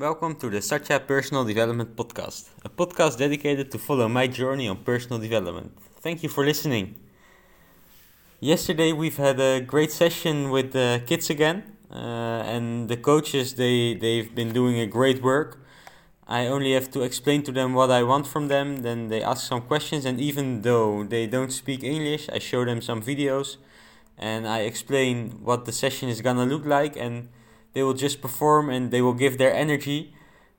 Welcome to the Satya Personal Development Podcast, a podcast dedicated to follow my journey on personal development. Thank you for listening. Yesterday we've had a great session with the kids again, uh, and the coaches they they've been doing a great work. I only have to explain to them what I want from them. Then they ask some questions, and even though they don't speak English, I show them some videos, and I explain what the session is gonna look like and they will just perform and they will give their energy.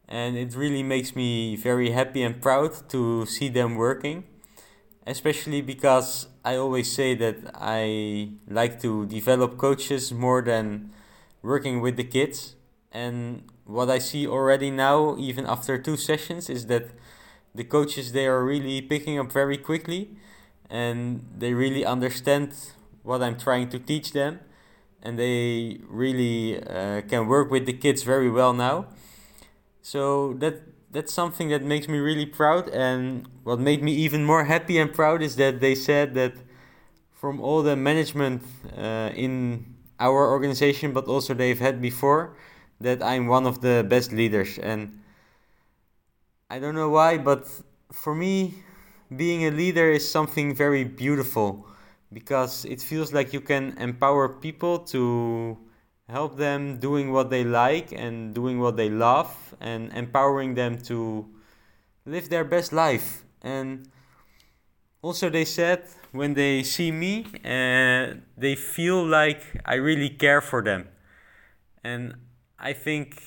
And it really makes me very happy and proud to see them working especially because i always say that i like to develop coaches more than working with the kids. And what i see already now even after two sessions is that the coaches they are really picking up very quickly and they really understand what i'm trying to teach them and they really uh, can work with the kids very well now. So that that's something that makes me really proud. And what made me even more happy and proud is that they said that from all the management uh, in our organization, but also they've had before, that I'm one of the best leaders. And I don't know why, but for me, being a leader is something very beautiful because it feels like you can empower people to help them doing what they like and doing what they love and empowering them to live their best life. And also they said when they see me uh, they feel like i really care for them. And i think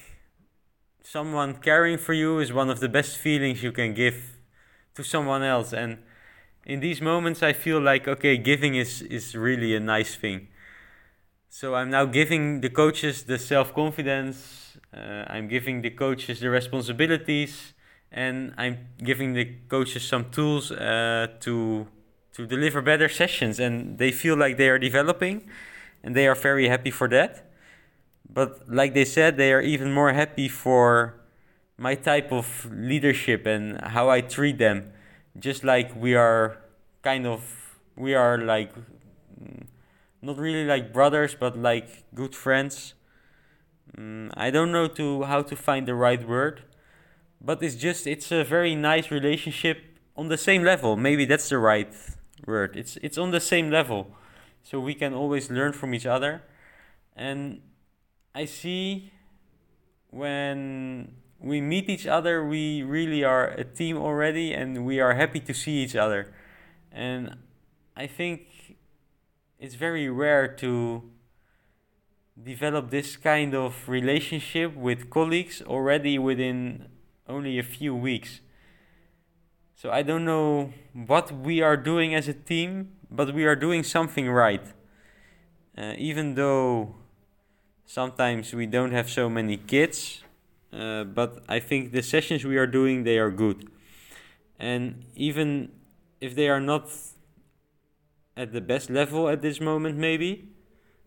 someone caring for you is one of the best feelings you can give to someone else. And in these moments I feel like okay, giving is is really a nice thing. So I'm now giving the coaches the self confidence. Uh, I'm giving the coaches the responsibilities, and I'm giving the coaches some tools uh, to to deliver better sessions. And they feel like they are developing, and they are very happy for that. But like they said, they are even more happy for my type of leadership and how I treat them just like we are kind of we are like mm, not really like brothers but like good friends. Mm, i don't know to how to find the right word but it's just it's a very nice relationship on the same level. Maybe that's the right word. It's it's on the same level. So we can always learn from each other. And i see when we meet each other, we really are a team already, and we are happy to see each other. And I think it's very rare to develop this kind of relationship with colleagues already within only a few weeks. So I don't know what we are doing as a team, but we are doing something right. Uh, even though sometimes we don't have so many kids, uh, but I think the sessions we are doing they are good, and even if they are not at the best level at this moment, maybe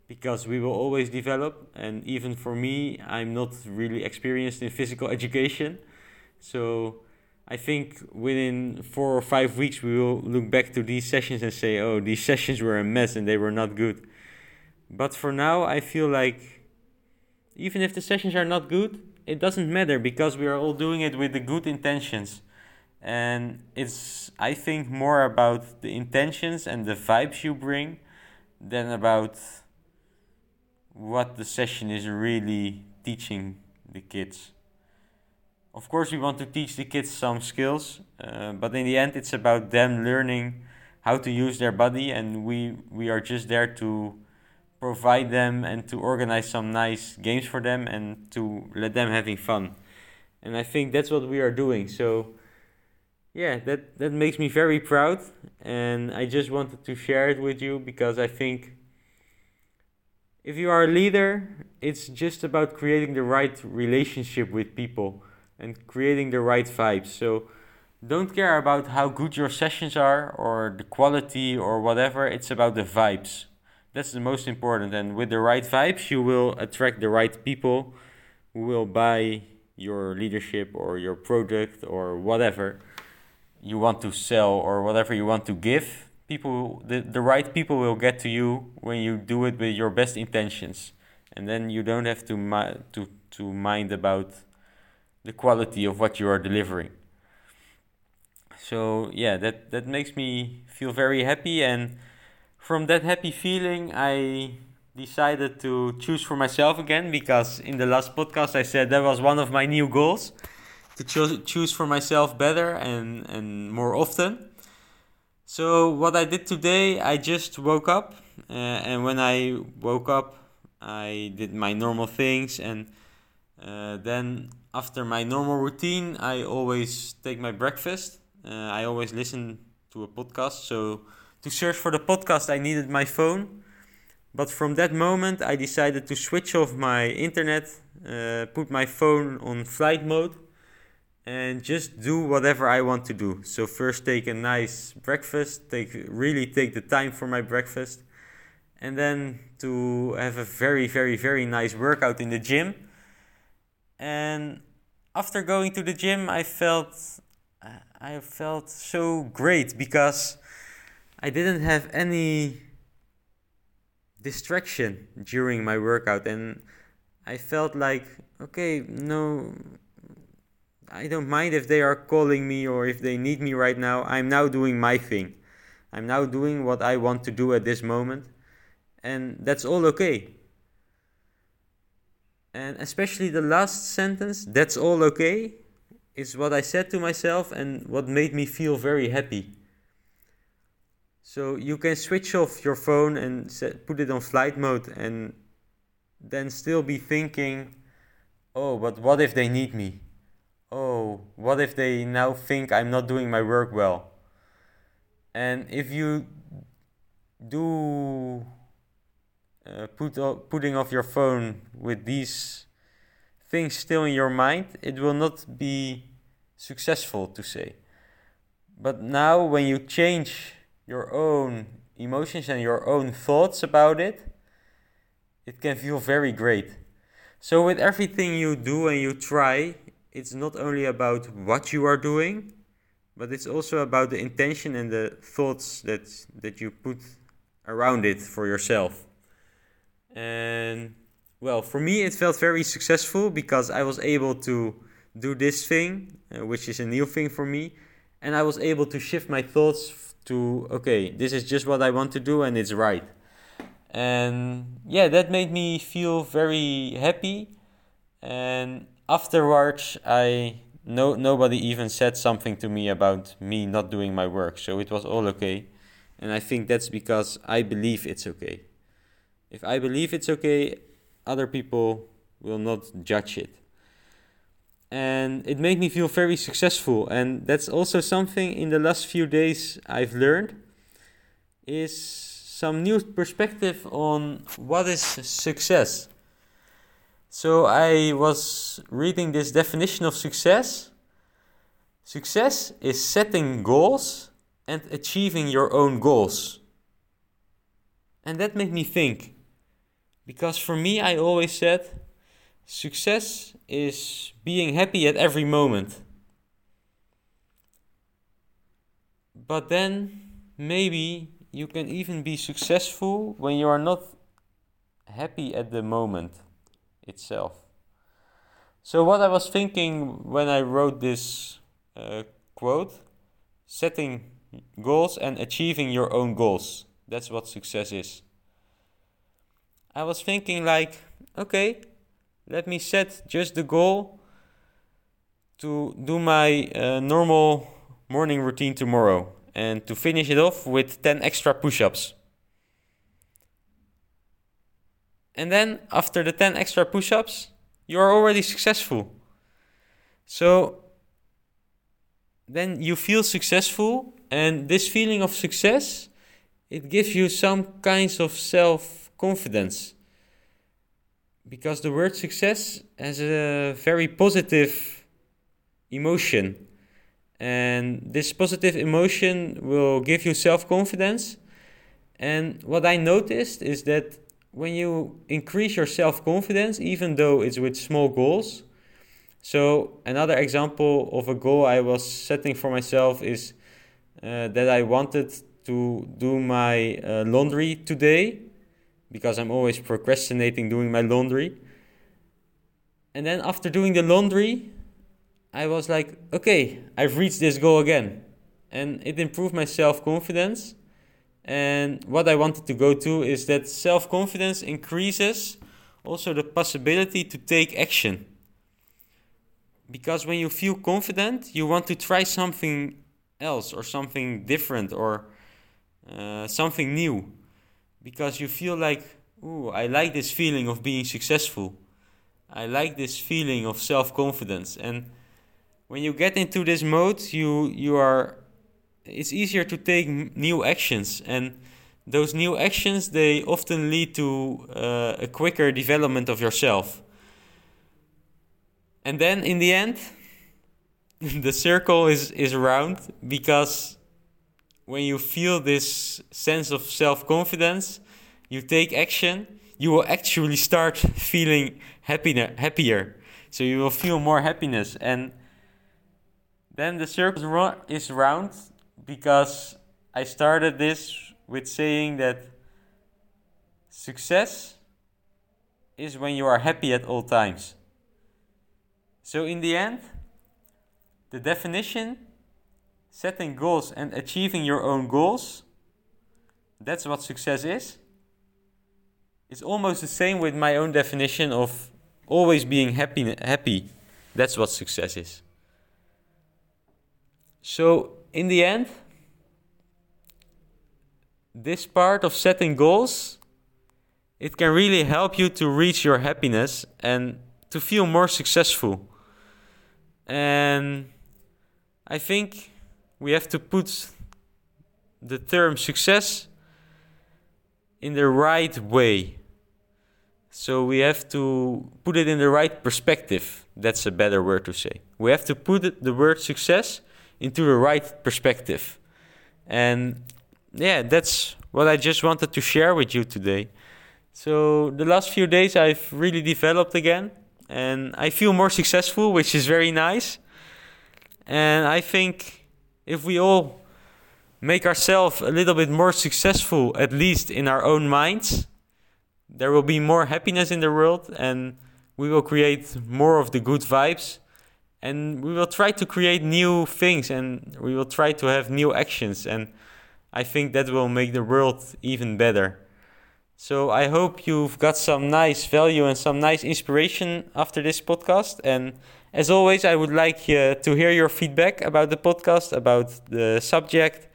because we will always develop. And even for me, I'm not really experienced in physical education, so. I think within four or five weeks we will look back to these sessions and say, oh, these sessions were a mess and they were not good. But for now, I feel like even if the sessions are not good, it doesn't matter because we are all doing it with the good intentions and it's i think more about the intentions and the vibes you bring than about what the session is really teaching the kids of course we want to teach the kids some skills uh, but in the end it's about them learning how to use their body and we we are just there to provide them and to organize some nice games for them and to let them having fun. And I think that's what we are doing. So yeah, that that makes me very proud and I just wanted to share it with you because I think if you are a leader, it's just about creating the right relationship with people and creating the right vibes. So don't care about how good your sessions are or the quality or whatever, it's about the vibes that's the most important. And with the right vibes, you will attract the right people who will buy your leadership or your product or whatever you want to sell or whatever you want to give. People, the, the right people will get to you when you do it with your best intentions. And then you don't have to, mi- to, to mind about the quality of what you are delivering. So yeah, that that makes me feel very happy and from that happy feeling I decided to choose for myself again because in the last podcast I said that was one of my new goals to cho- choose for myself better and, and more often. So, what I did today, I just woke up, uh, and when I woke up, I did my normal things, and uh, then after my normal routine, I always take my breakfast. Uh, I always listen to a podcast. So, to search for the podcast, I needed my phone. But from that moment, I decided to switch off my internet, uh, put my phone on flight mode, and just do whatever I want to do. So first take a nice breakfast, take really take the time for my breakfast, and then to have a very very very nice workout in the gym. And after going to the gym, I felt I felt so great because I didn't have any distraction during my workout and I felt like okay no I don't mind if they are calling me or if they need me right now. I'm now doing my thing. I'm now doing what I want to do at this moment. And that's all okay. And especially the last sentence that's all okay is what I said to myself and what made me feel very happy. So you can switch off your phone and set, put it on flight mode and then still be thinking, oh, but what if they need me? What if they now think I'm not doing my work well? And if you do uh, put putting off your phone with these things still in your mind, it will not be successful to say. But now, when you change your own emotions and your own thoughts about it, it can feel very great. So, with everything you do and you try, it's not only about what you are doing, but it's also about the intention and the thoughts that, that you put around it for yourself. And well, for me, it felt very successful because I was able to do this thing, uh, which is a new thing for me, and I was able to shift my thoughts to okay this is just what i want to do and it's right and yeah that made me feel very happy and afterwards i no nobody even said something to me about me not doing my work so it was all okay. And i think that's because i believe it's okay. If i believe it's okay other people will not judge it. And it made me feel very successful and that's also something in the last few days i've learned is some new perspective on what is success so i was reading this definition of success. Success is setting goals and achieving your own goals. And that made me think because for me i always said Success is being happy at every moment. But then maybe you can even be successful when you are not happy at the moment itself. So, what I was thinking when I wrote this uh, quote setting goals and achieving your own goals. That's what success is. I was thinking, like, okay, let me set just the goal to do my uh, normal morning routine tomorrow and to finish it off with 10 extra push ups. And then after the 10 extra push ups, you are already successful. So then you feel successful, and this feeling of success it gives you some kinds of self confidence because the word success has a very positive emotion and this positive emotion will give you self-confidence and what i noticed is that when you increase your self-confidence even though it's with small goals so another example of a goal i was setting for myself is uh, that i wanted to do my uh, laundry today because I'm always procrastinating doing my laundry. And then after doing the laundry, I was like, okay, I've reached this goal again. And it improved my self confidence. And what I wanted to go to is that self confidence increases also the possibility to take action. Because when you feel confident, you want to try something else or something different or uh, something new. Because you feel like, ooh, I like this feeling of being successful. I like this feeling of self confidence. And when you get into this mode, you, you are it's easier to take new actions and those new actions they often lead to uh, a quicker development of yourself. And then in the end the circle is is round because when you feel this sense of self-confidence you take action you will actually start feeling happier happier. So you will feel more happiness and then the circle is round because I started this with saying that success is when you are happy at all times. So, in the end, the definition setting goals and achieving your own goals that's what success is. It's almost the same with my own definition of always being happy happy. That's what success is. So in the end, this part of setting goals, it can really help you to reach your happiness and to feel more successful. And I think we have to put the term success in the right way. So we have to put it in the right perspective. That's a better word to say. We have to put the word success into the right perspective. And yeah, that's what I just wanted to share with you today. So the last few days I've really developed again and I feel more successful, which is very nice. And I think if we all make ourselves a little bit more successful, at least in our own minds, there will be more happiness in the world and we will create more of the good vibes and we will try to create new things and we will try to have new actions. And i think that will make the world even better. So i hope you've got some nice value and some nice inspiration after this podcast. And as always i would like uh, to hear your feedback about the podcast about the subject.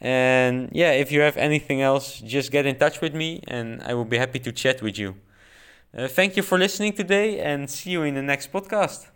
And yeah if you have anything else just get in touch with me and i will be happy to chat with you. Uh, thank you for listening today and see you in the next podcast